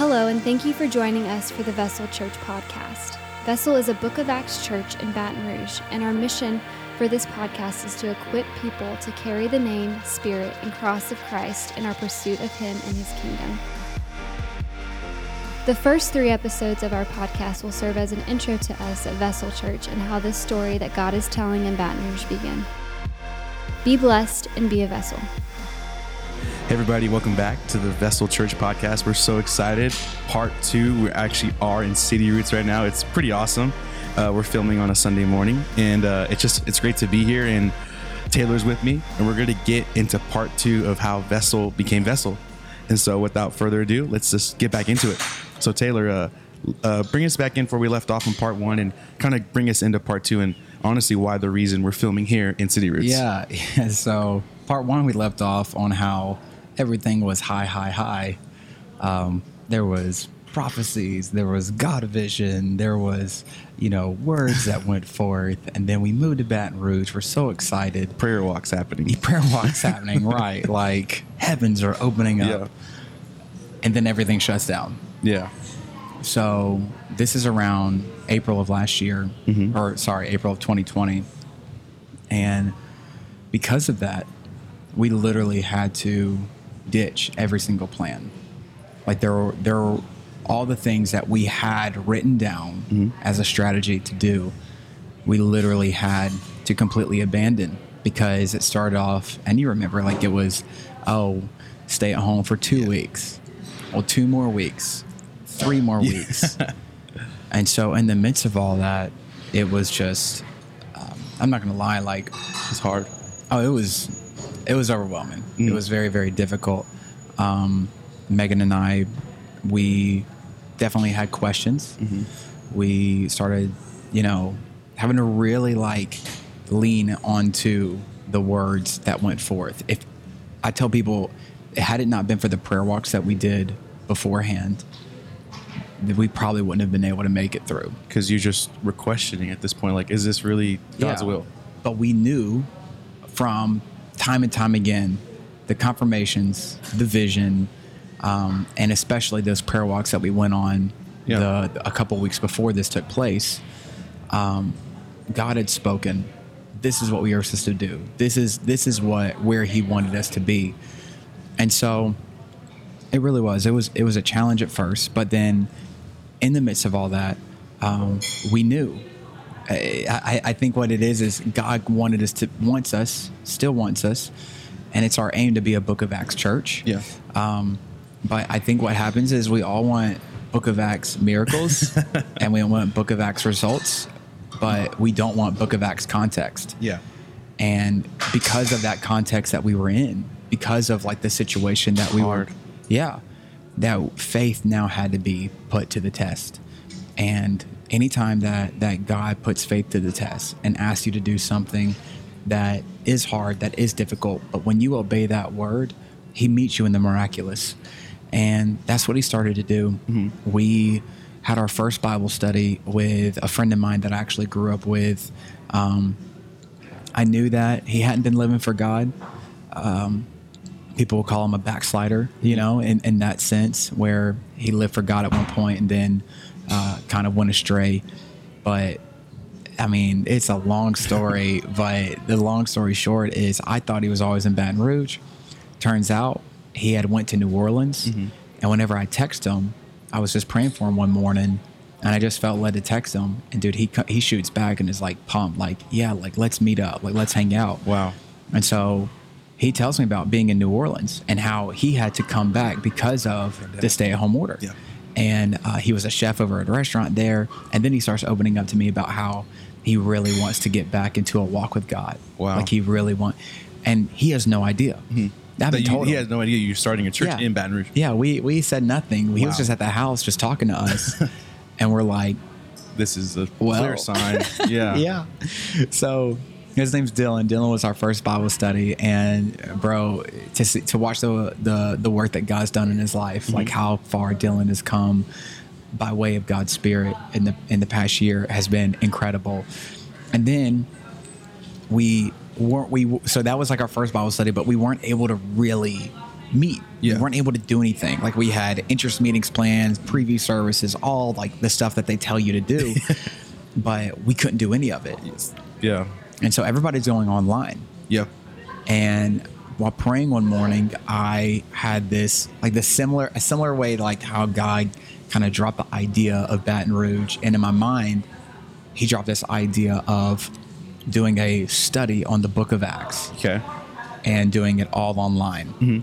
Hello, and thank you for joining us for the Vessel Church podcast. Vessel is a Book of Acts church in Baton Rouge, and our mission for this podcast is to equip people to carry the name, spirit, and cross of Christ in our pursuit of Him and His kingdom. The first three episodes of our podcast will serve as an intro to us at Vessel Church and how this story that God is telling in Baton Rouge began. Be blessed and be a vessel. Everybody, welcome back to the Vessel Church podcast. We're so excited. Part two, we actually are in City Roots right now. It's pretty awesome. Uh, we're filming on a Sunday morning, and uh, it's just it's great to be here. And Taylor's with me, and we're going to get into part two of how Vessel became Vessel. And so, without further ado, let's just get back into it. So, Taylor, uh, uh, bring us back in where we left off in part one, and kind of bring us into part two, and honestly, why the reason we're filming here in City Roots. Yeah. So part one, we left off on how everything was high, high, high. Um, there was prophecies, there was God vision, there was you know words that went forth, and then we moved to Baton Rouge. We're so excited. prayer walks happening. Prayer walks happening, right? Like heavens are opening up, Yeah. and then everything shuts down. Yeah. So this is around April of last year, or sorry, April of 2020, and because of that, we literally had to ditch every single plan. Like there were there were all the things that we had written down as a strategy to do. We literally had to completely abandon because it started off, and you remember, like it was, oh, stay at home for two weeks, well, two more weeks, three more weeks. and so, in the midst of all that, it was just, um, I'm not going to lie, like, It's hard. oh, it was, it was overwhelming. It was very, very difficult. Um, Megan and I, we definitely had questions. We started, you know, having to really like lean onto the words that went forth. If I tell people, had it not been for the prayer walks that we did beforehand, that we probably wouldn't have been able to make it through. because you just were questioning at this point like is this really god's Yeah. will But we knew from time and time again the confirmations, the vision, um, and especially those prayer walks that we went on Yeah. the, a couple weeks before this took place. Um, God had spoken. This is what we are supposed to do. This is this is what where He wanted us to be, and so it really was. It was it was a challenge at first, but then in the midst of all that, um, we knew. I, I, think what it is is God wanted us to wants us, still wants us, and it's our aim to be a Book of Acts church. Yeah. Um, but I think what happens is we all want Book of Acts miracles, and we want Book of Acts results, but we don't want Book of Acts context. yeah And because of that context that we were in, because of like the situation that we Hard. were, yeah, that faith now had to be put to the test. And anytime that that God puts faith to the test and asks you to do something that is hard, that is difficult, but when you obey that word, He meets you in the miraculous. And that's what He started to do. We had our first Bible study with a friend of mine that I actually grew up with. Um, I knew that he hadn't been living for God. Um, people will call him a backslider, you know, in, in that sense, where he lived for God at one point and then uh, kind of went astray. But I mean, it's a long story, but the long story short is I thought he was always in Baton Rouge. Turns out he had went to New Orleans, and whenever I text him, I was just praying for him one morning, and I just felt led to text him. And dude, he he shoots back and is like pumped, like yeah, like let's meet up, like let's hang out. wow And so he tells me about being in New Orleans and how he had to come back because of the stay at home order. Yeah. And uh, he was a chef over at a restaurant there. And then he starts opening up to me about how he really wants to get back into a walk with God. Wow. Like he really want, and he has no idea. I that haven't you, told he him. has no idea you're starting a church Yeah. in Baton Rouge Yeah, we, we said nothing. He was just at the house just talking to us. and we're like, this is a Well. clear sign yeah yeah. So his name's Dylan. Dylan was our first Bible study, and bro, to see, to watch the the the work that God's done in his life, like mm-hmm. how far Dylan has come by way of God's Spirit in the in the past year, has been incredible. And then we weren't we so that was like our first Bible study, but we weren't able to really meet. Yeah. We weren't able to do anything. Like we had interest meetings plans, preview services, all like the stuff that they tell you to do, but we couldn't do any of it. Yeah. And so everybody's going online. Yeah. And while praying one morning, I had this like the similar a similar way to like how God kind of dropped the idea of Baton Rouge, and in my mind, He dropped this idea of doing a study on the Book of Acts Okay. and doing it all online. Hmm.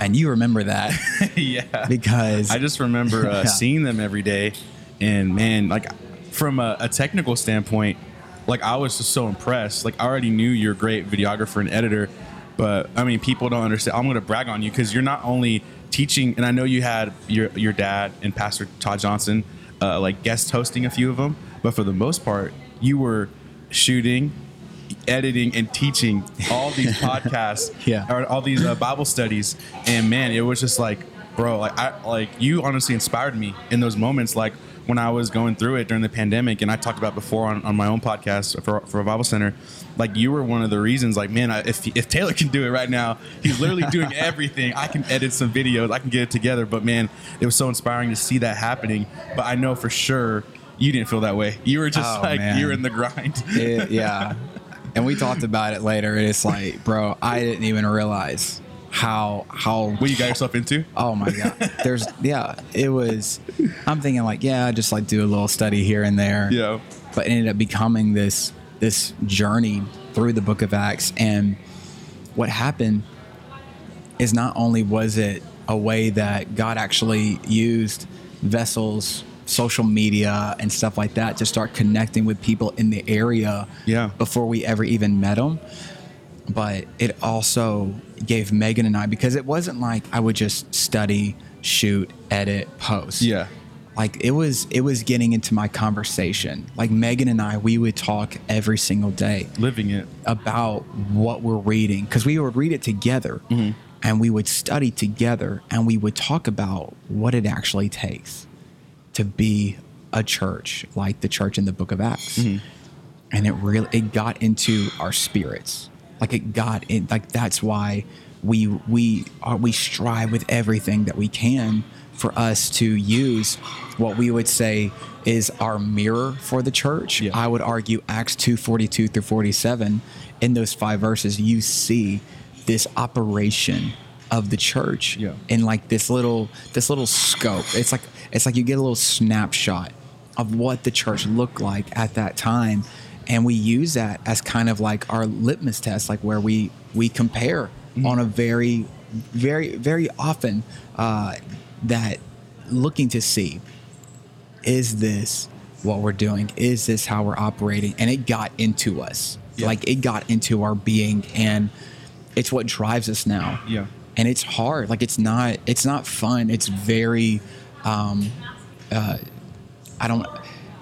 And you remember that yeah. because I just remember uh, Yeah. seeing them every day, and man, like from a, a technical standpoint, like I was just so impressed. Like I already knew you're a great videographer and editor, but I mean, people don't understand. I'm going to brag on you because you're not only teaching, and I know you had your your dad and Pastor Todd Johnson, uh, like guest hosting a few of them, but for the most part, you were shooting. Editing and teaching all these podcasts, Yeah. or all these uh, Bible studies, and man, it was just like, bro, like I like you honestly inspired me in those moments, like when I was going through it during the pandemic, and I talked about before on, on my own podcast for for Bible Center, like you were one of the reasons, like man, I, if if Taylor can do it right now, he's literally doing everything. I can edit some videos, I can get it together, but man, it was so inspiring to see that happening. But I know for sure. You didn't feel that way. You were just Oh, like man. you're in the grind. It- yeah. And we talked about it later. It's like, bro, I didn't even realize how how what you got yourself into? Oh my god. There's yeah, it was I'm thinking like, yeah, I just like do a little study here and there. Yeah. But it ended up becoming this this journey through the book of Acts and what happened is not only was it a way that God actually used vessels social media and stuff like that to start connecting with people in the area Yeah. before we ever even met them but it also gave Megan and I because it wasn't like I would just study, shoot, edit, post. Yeah. Like it was it was getting into my conversation. Like Megan and I we would talk every single day Living it. about what we're reading because we would read it together mm-hmm. and we would study together and we would talk about what it actually takes to be a church like the church in the book of Acts. Mm-hmm. And it really it got into our spirits. Like it got in like that's why we we are we strive with everything that we can for us to use what we would say is our mirror for the church. Yeah. I would argue Acts 2:42 through 47 in those five verses you see this operation of the church Yeah. in like this little this little scope. It's like it's like you get a little snapshot of what the church looked like at that time and we use that as kind of like our litmus test like where we we compare on a very very very often uh, that looking to see is this what we're doing? Is this how we're operating? And it got into us. Yeah. like it got into our being and it's what drives us now. Yeah. and it's hard. Like it's not it's not fun. It's very um uh i don't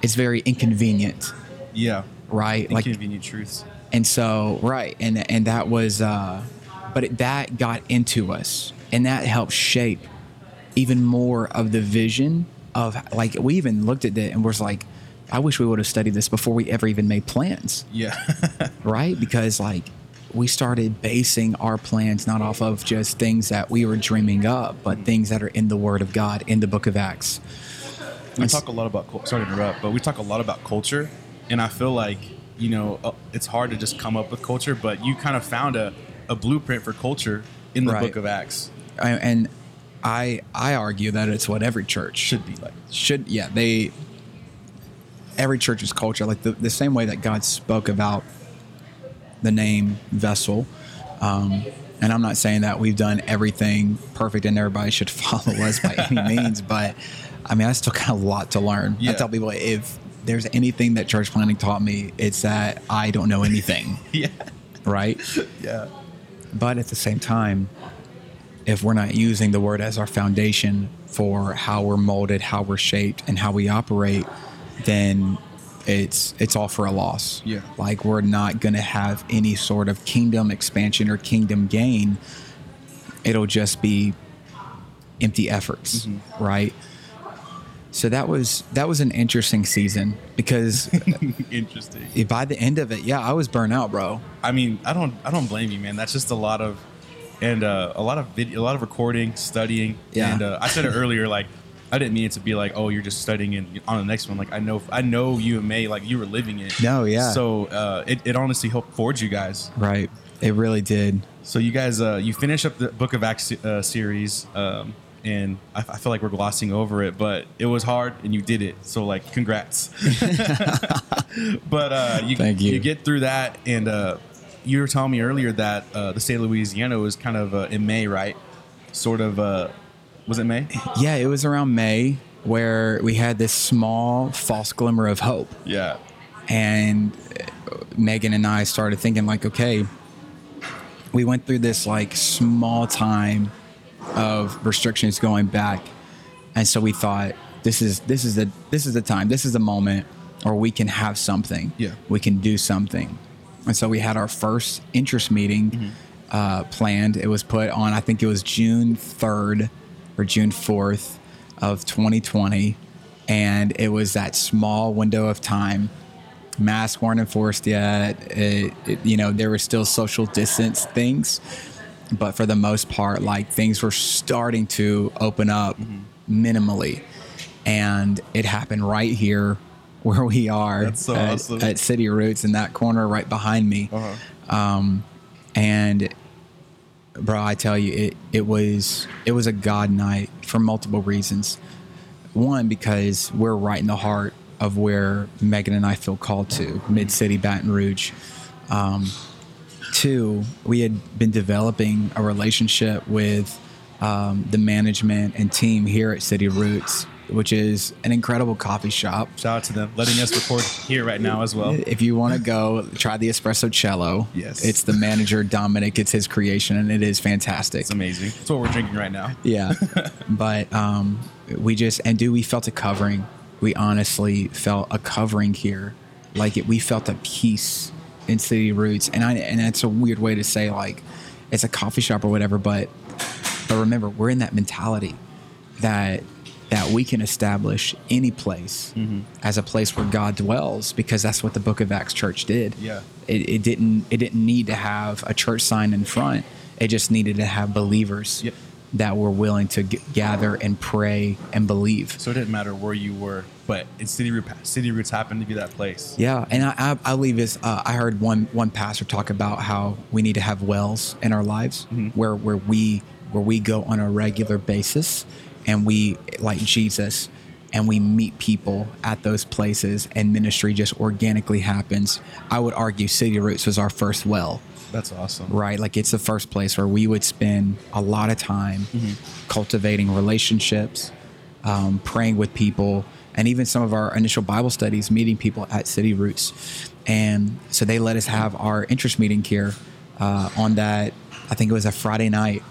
it's very inconvenient. Yeah. Right like convenient truths. and so right and and that was uh but it, that got into us and that helped shape even more of the vision of like we even looked at it and was like i wish we would have studied this before we ever even made plans Yeah. right? Because like we started basing our plans not off of just things that we were dreaming up, but things that are in the Word of God in the Book of Acts. we talk a lot about sorry to interrupt, but we talk a lot about culture, and I feel like you know uh, it's hard to just come up with culture, but you kind of found a, a blueprint for culture in the Right. Book of Acts. I- And I I argue that it's what every church Should be like. should yeah they every church's culture like the, the same way that god spoke about the name vessel um, and i'm not saying that we've done everything perfect and everybody should follow us by any means but i mean i still got a lot to learn Yeah. i tell people if there's anything that church planning taught me it's that i don't know anything Yeah. right Yeah. but at the same time, if we're not using the word as our foundation for how we're molded, how we're shaped, and how we operate, then it's it's all for a loss. Yeah. Like we're not gonna have any sort of kingdom expansion or kingdom gain. It'll just be empty efforts, mm-hmm. right? So that was that was an interesting season because Interesting. by the end of it, yeah, I was burnt out, bro. I mean, I don't I don't blame you, man. That's just a lot of and uh, a lot of video, a lot of recording, studying. Yeah. And uh, I said it earlier, like I didn't mean it to be like, oh, you're just studying and on the next one. Like I know, I know you and May, like you were living it. No, yeah. So uh, it, it honestly helped forge you guys. Right. It really did. So you guys, uh, you finish up the Book of Acts uh, series, um, and I, I feel like we're glossing over it, but it was hard, and you did it. So like, congrats. but uh, you, Thank you. get through that, and uh, you were telling me earlier that uh, the state of Louisiana was kind of uh, in May, right? Sort of. Uh, was it May? Yeah, it was around May where we had this small false glimmer of hope. Yeah. and Megan and I started thinking like, okay, we went through this like small time of restrictions going back, and so we thought this is this is the this is the time, this is the moment, or we can have something, Yeah. we can do something, and so we had our first interest meeting uh, planned. It was put on, I think it was June third or June fourth of 2020, and it was that small window of time. Masks weren't enforced yet. It, it, you know, there were still social distance things, but for the most part, like things were starting to open up minimally, and it happened right here where we are so at, awesome. at City Roots in that corner right behind me. Uh-huh. Um, and bro, I tell you, it it was it was a God night for multiple reasons. One, because we're right in the heart of where Megan and I feel called to, Mid City Baton Rouge. Um, two, we had been developing a relationship with um, the management and team here at City Roots, which is an incredible coffee shop. Shout out to them, letting us record here right now as well. If you want to go, try the espresso cello. Yes. it's the manager Dominic. It's his creation, and it is fantastic. It's amazing. That's what we're drinking right now. Yeah, but um, we just and do we felt a covering. We honestly felt a covering here, like it. We felt a peace in City Roots, and I and that's a weird way to say like it's a coffee shop or whatever, but but remember we're in that mentality that that we can establish any place mm-hmm. as a place where God dwells because that's what the Book of Acts Church did. Yeah. It, it didn't it didn't need to have a church sign in front. It just needed to have believers Yep. That were willing to g- gather and pray and believe. So it didn't matter where you were, but in City Roots, City Roots happened to be that place. Yeah, and I, I, I believe this. Uh, I heard one one pastor talk about how we need to have wells in our lives where where we where we go on a regular basis, and we like Jesus, and we meet people at those places, and ministry just organically happens. I would argue City Roots was our first well. That's awesome. right? Like it's the first place where we would spend a lot of time cultivating relationships, um, praying with people, and even some of our initial Bible studies, meeting people at City Roots. And so they let us have our interest meeting here uh, on that, I think it was a Friday night.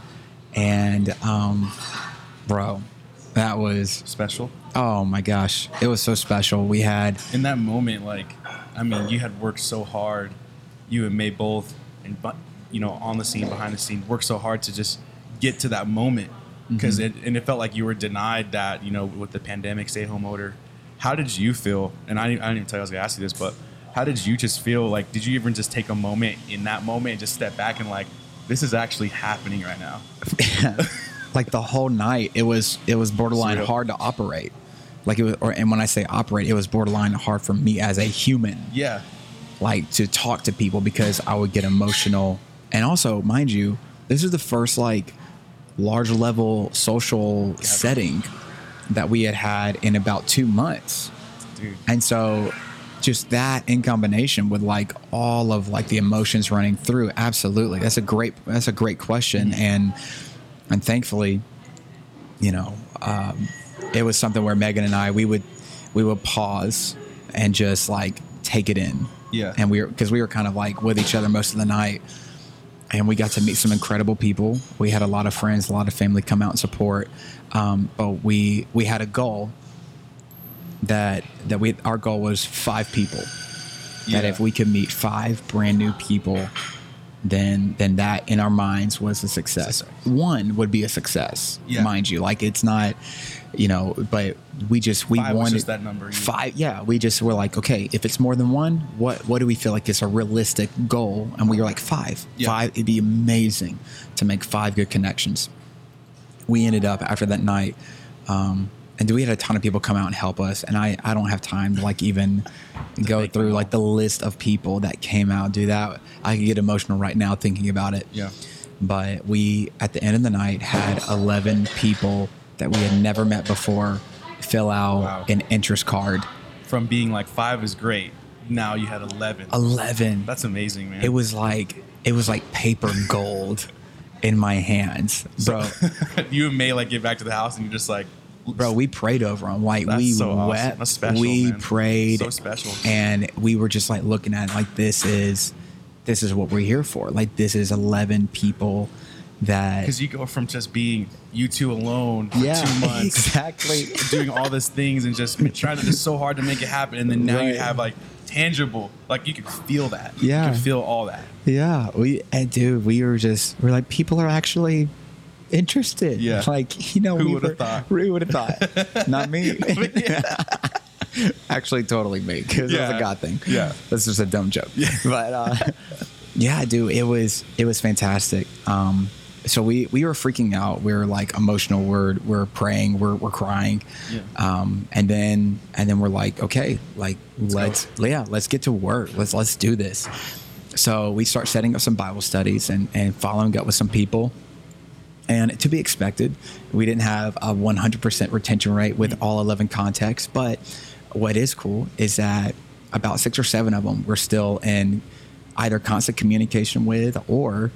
And, um, bro, that was, Special. oh my gosh, it was so special. We had, In that moment, like, I mean, you had worked so hard. You and May both, and but you know, on the scene, behind the scene, worked so hard to just get to that moment because mm-hmm. it and it felt like you were denied that. You know, with the pandemic, stay home order. How did you feel? And I didn't, I didn't even tell you I was gonna ask you this, but how did you just feel? Like, did you even just take a moment in that moment and just step back and like, this is actually happening right now? like the whole night it was it was borderline Surreal. hard to operate like it was or and when i say operate it was borderline hard for me as a human Yeah. Like to talk to people because i would get emotional. And also mind you this is the first like large level social setting that we had had in about two months. Dude. and so just that in combination with like all of like the emotions running through absolutely. That's a great that's a great question. And and thankfully you know um, it was something where megan and i we would we would pause and just like take it in Yeah. and we were because we were kind of like with each other most of the night and we got to meet some incredible people we had a lot of friends a lot of family come out and support um, but we we had a goal that that we our goal was five people that if we could meet five brand new people then then that in our minds was a success. Success. One would be a success, Yeah. mind you. Like it's not, you know, but we just we Five wanted just that number. Five. Yeah, we just were like, okay, if it's more than one, what what do we feel like is a realistic goal? And we were like five. Yeah. Five. It'd be amazing to make five good connections. We ended up after that night. Um, and we had a ton of people come out and help us, and I, I don't have time to like even go through like the list of people that came out. Do that. I could get emotional right now thinking about it Yeah. but we at the end of the night had 11 people that we had never met before fill out Wow. an interest card From being like five is great. Now you had 11. 11 That's amazing, man. it was like it was like paper gold in my hands bro you may like get back to the house and you're just like, bro we prayed over them like That's we so awesome. wept That's special, we man. prayed So special. and we were just like looking at it like this is this is what we're here for like this is 11 people that Because you go from just being you two alone for yeah two months, exactly doing all these things and just trying to just so hard to make it happen, and then now you have like tangible, like you can feel that. Yeah. you can feel all that. Yeah, we and dude, we were just we're like people are actually interested. Yeah. like you know, Who we would've thought? Who would have thought? Not me. actually, totally me because Yeah. a God thing. Yeah. that's just a dumb joke. Yeah. but uh, yeah, dude, it was it was fantastic. Um, so we we were freaking out. We were like emotional. We're we're praying. We're we're crying. Yeah. Um, and then and then we're like, okay, like go. let's yeah, let's get to work. Let's let's do this. So we start setting up some Bible studies and, and following up with some people. And to be expected, we didn't have a 100% retention rate with all 11 contacts. But what is cool is that about six or seven of them we're still in either constant communication with or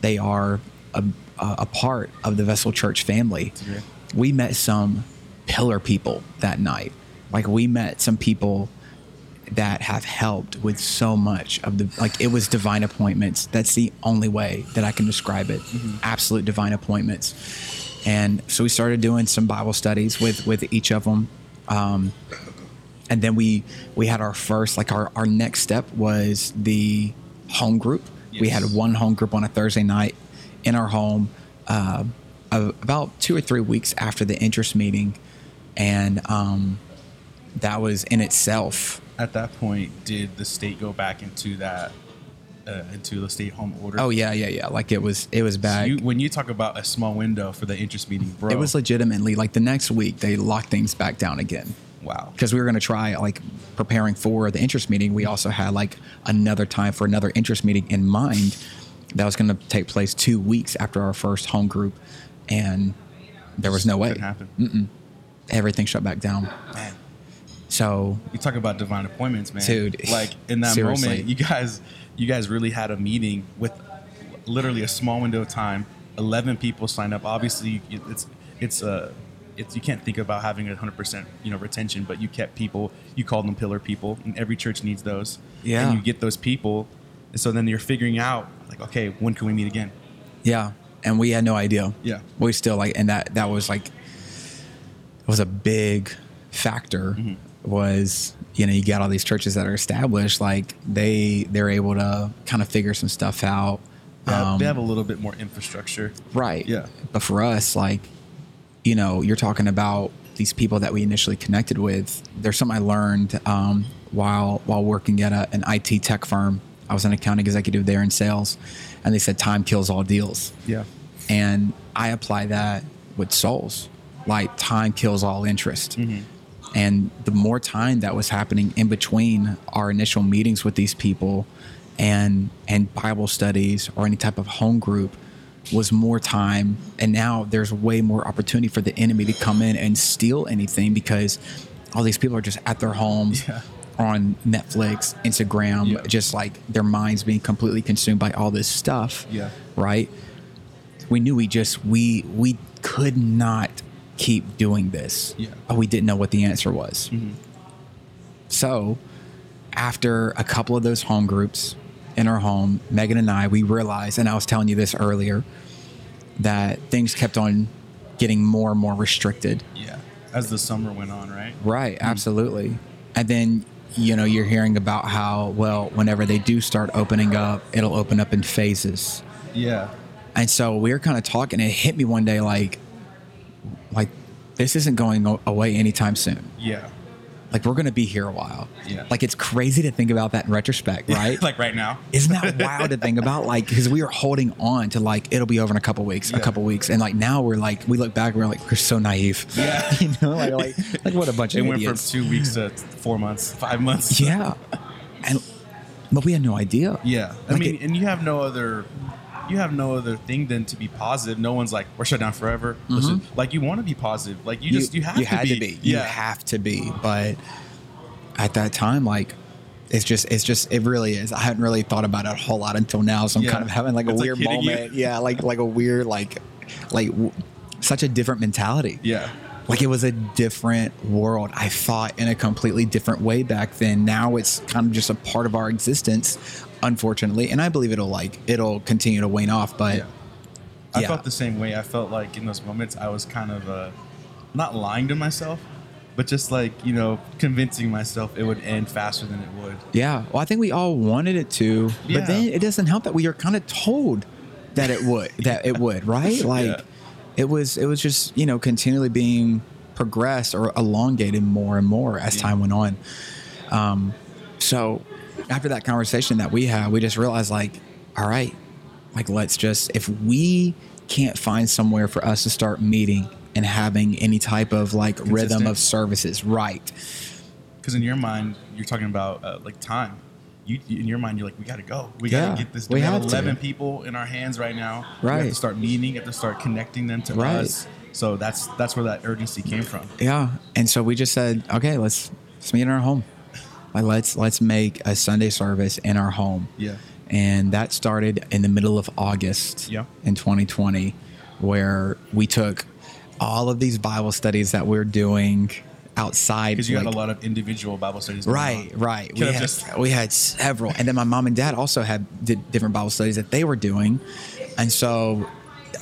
they are a, a part of the Vessel Church family. We met some pillar people that night. Like we met some people that have helped with so much of the like it was divine appointments. That's the only way that i can describe it. Absolute divine appointments. And so we started doing some bible studies with with each of them um, and then we we had our first like our our next step was the home group. We had one home group on a thursday night in our home uh, about two or three weeks after the interest meeting and um, that was in itself At that point, did the state go back into that, uh, into the state home order? Oh yeah, yeah, yeah. Like it was, it was bad. you, when you talk about a small window for the interest meeting, bro, it was legitimately like the next week they locked things back down again wow. because we were going to try like preparing for the interest meeting. We also had like another time for another interest meeting in mind that was going to take place two weeks after our first home group, and there was no way. Couldn't happen. Everything shut back down. Man, So you talk about divine appointments, man. Dude, Like in that seriously. moment, you guys, you guys really had a meeting with literally a small window of time. Eleven people signed up. Obviously, it's it's a it's you can't think about having a hundred percent you know retention, but you kept people. You called them pillar people, and every church needs those. Yeah. and you get those people, and so then you're figuring out like, okay, when can we meet again? Yeah, and we had no idea. Yeah. we still like, and that that was like it was a big factor. Mm-hmm. Was you know you got all these churches that are established, like they they're able to kind of figure some stuff out. They have, Um, they have a little bit more infrastructure. right. Yeah. But for us, like you know, you're talking about these people that we initially connected with. There's something I learned um, while while working at a, an IT tech firm. I was an account executive there in sales, and they said time kills all deals. Yeah, And I apply that with souls. Like time kills all interest. Mm-hmm. And the more time that was happening in between our initial meetings with these people and and Bible studies or any type of home group was more time and now there's way more opportunity for the enemy to come in and steal anything because all these people are just at their homes Yeah. On Netflix, Instagram, Yeah. just like their minds being completely consumed by all this stuff Yeah. right? We knew we just we we could not keep doing this. Yeah. Mm-hmm. But we didn't know what the answer was. So after a couple of those home groups in our home, Megan and I, we realized, and I was telling you this earlier, that things kept on getting more and more restricted. yeah. As the summer went on, right? Right, absolutely. And then you know, you're hearing about how well, whenever they do start opening up, it'll open up in phases. Yeah. And so we were kind of talking. It hit me one day, like, like this isn't going away anytime soon. Yeah. Like we're gonna be here a while. Yeah. Like it's crazy to think about that in retrospect, right? like right now. Isn't that wild to think about? Like, because we were holding on to like it'll be over in a couple weeks, a couple weeks, and like now we're like we look back, we're like we're so naive. Yeah. you know, like like like what a bunch It of It went from two weeks to four months, five months. yeah, and but we had no idea. Yeah. I mean, it- and you have no other, you have no other thing than to be positive. No one's like, we're shut down forever. Mm-hmm. Listen, like you want to be positive. Like you, just, you have to had be. to be. You have to be. But at that time, like it's just it's just it really is. I hadn't really thought about it a whole lot until now. So I'm Yeah. kind of having like a It's, like, weird you. moment. Yeah, like like a weird like like w- such a different mentality. yeah. Like it was a different world. I thought in a completely different way back then. Now it's kind of just a part of our existence, unfortunately. And I believe it'll like it'll continue to wane off. But Yeah. I Yeah. felt the same way. I felt like in those moments I was kind of uh, not lying to myself, but just like you know convincing myself it would end faster than it would. Yeah, well, I think we all wanted it to, Yeah. but then it doesn't help that we are kind of told that it would, that it would, right? Like Yeah. it was, it was just you know continually being progressed or elongated more and more as Yeah. time went on. Um, so after that conversation that we had, we just realized like, all right, like let's just if we can't find somewhere for us to start meeting and having any type of like rhythm of services, right? Because in your mind you're talking about uh, like time. You, in your mind you're like we got to go. We got to get this. we We, have have to. 11 people in our hands right now. We have Right. to start meeting. We have to start connecting them to Right. us. So that's that's where that urgency came from. Yeah, and so we just said, okay, let's let's meet in our home. Like let's let's make a Sunday service in our home. Yeah. And that started in the middle of August Yeah. in 2020, where we took all of these Bible studies that we're doing outside. Because you like- had a lot of individual Bible studies. Right, on. right. We had, just- we had several, and then my mom and dad also had did different Bible studies that they were doing, and so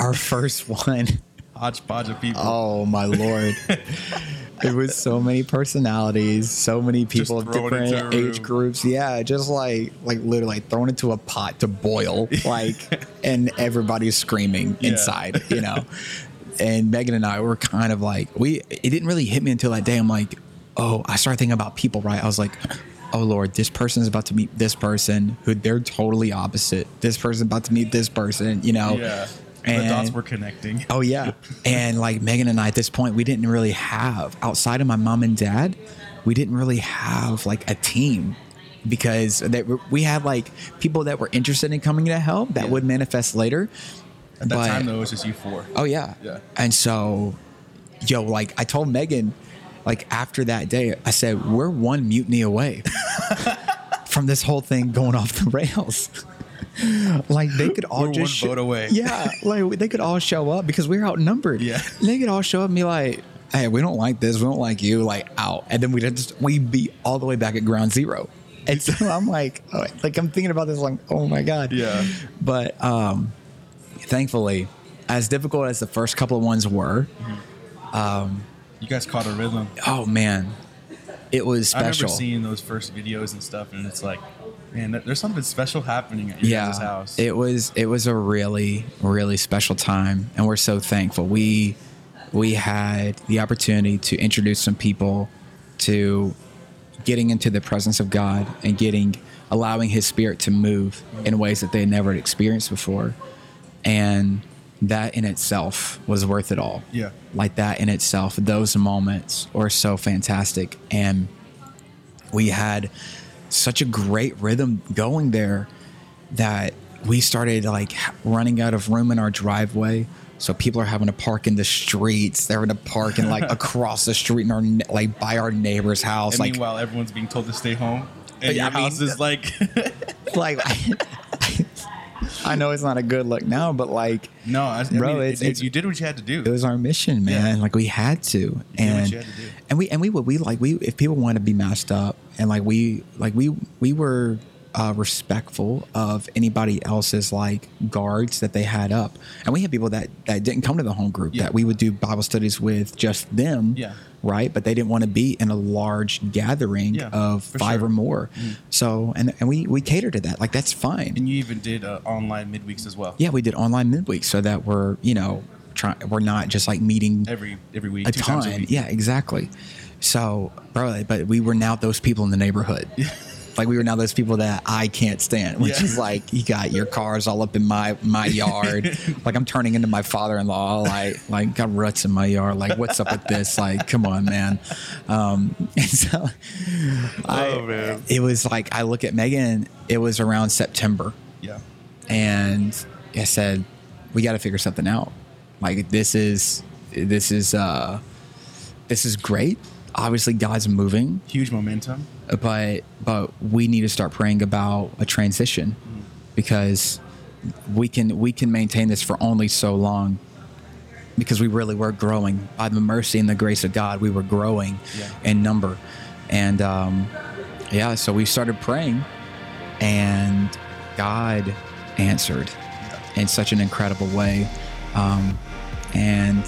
our first one. Hodgepodge of people. Oh my lord. it was so many personalities, so many people of different age groups. Yeah, just like like literally like thrown into a pot to boil, like and everybody's screaming Yeah. inside, you know. and Megan and I were kind of like we it didn't really hit me until that day. I'm like, oh, I started thinking about people, right? I was like, oh Lord, this person is about to meet this person who they're totally opposite. This person's about to meet this person, you know. Yeah. And- the dots were connecting. Oh yeah, and like Megan and I at this point, we didn't really have outside of my mom and dad, we didn't really have like a team because were- we had like people that were interested in coming to help that Yeah. would manifest later. At that but- time, though, it was just you four. Oh yeah, Yeah. And so, yo, like I told Megan, like after that day, I said we're one mutiny away from this whole thing going off the rails. like they could all We're just one vote away. Yeah, like they could all show up because we're outnumbered. Yeah. they could all show up and be like, "Hey, we don't like this. We don't like you." Like out, and then we just we be all the way back at ground zero. And so I'm like, oh, like I'm thinking about this, like, oh my god. Yeah. But um, thankfully, as difficult as the first couple of ones were, um You guys caught a rhythm. oh man, it was special. I remember seeing those first videos and stuff, and it's like, man, there's something special happening at your yeah, house. it was it was a really really special time, and we're so thankful. We we had the opportunity to introduce some people to getting into the presence of God and getting allowing His Spirit to move in ways that they never had experienced before, and that in itself was worth it all. Yeah. like that in itself, those moments were so fantastic, and we had such a great rhythm going there that we started like running out of room in our driveway. So people are having to park in the streets. They're having to park in like across the street in our like by our neighbor's house. and like meanwhile, everyone's being told to stay home, and Yeah, your I mean- house is like, like I know it's not a good look now, but like no, I, I Bro, mean, it's- it- it's- you did what you had to do. it was our mission, man. Yeah. Like we had to, what and you had to do. and we and we would we like we if people want to be masked up and like we like we we were uh, respectful of anybody else's like guards that they had up. And we had people that that didn't come to the home group Yeah. that we would do Bible studies with just them. Yeah. Right, but they didn't want to be in a large gathering Yeah, of five sure. or Mm-hmm. more. So, and and we we cater to that. Like that's fine. And you even did uh, online midweeks as well. Yeah, we did online midweek so that we're you know trying we're not just like meeting Every every week, a two ton. times a week. Yeah, exactly. So, bro, but we were now those people in the neighborhood. Like we were now those people that I can't stand, which Yeah. is like you got your cars all up in my my yard. like I'm turning into my father-in-law. Like like got ruts in my yard. Like what's up with this? Like come on, man. Um, and so, I, Oh, man. it was like I look at Megan. It was around September Yeah. and I said, "We got to figure something out. Like this is this is uh, this is great. Obviously, God's moving, Huge momentum. But but we need to start praying about a transition because we can we can maintain this for only so long." Because we really were growing by the mercy and the grace of God, we were growing Yeah. in number, and um, yeah, so we started praying, and God answered in such an incredible way. Um, and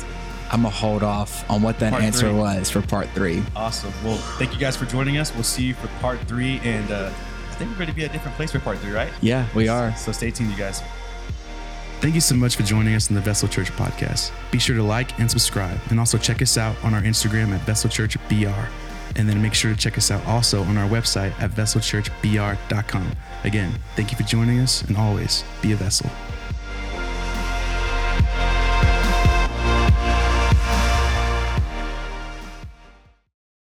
I'm gonna hold off on what that Part answer three. was for part three. Awesome. Well, thank you guys for joining us. We'll see you for part three, and uh, I think we're going to be at a different place for part three, right? Yeah, we are. So stay tuned, you guys. Thank you so much for joining us in the Vessel Church podcast. Be sure to like and subscribe, and also check us out on our Instagram at Vessel Church BR. And then make sure to check us out also on our website at vesselchurchbr.com. Again, thank you for joining us, and always be a vessel.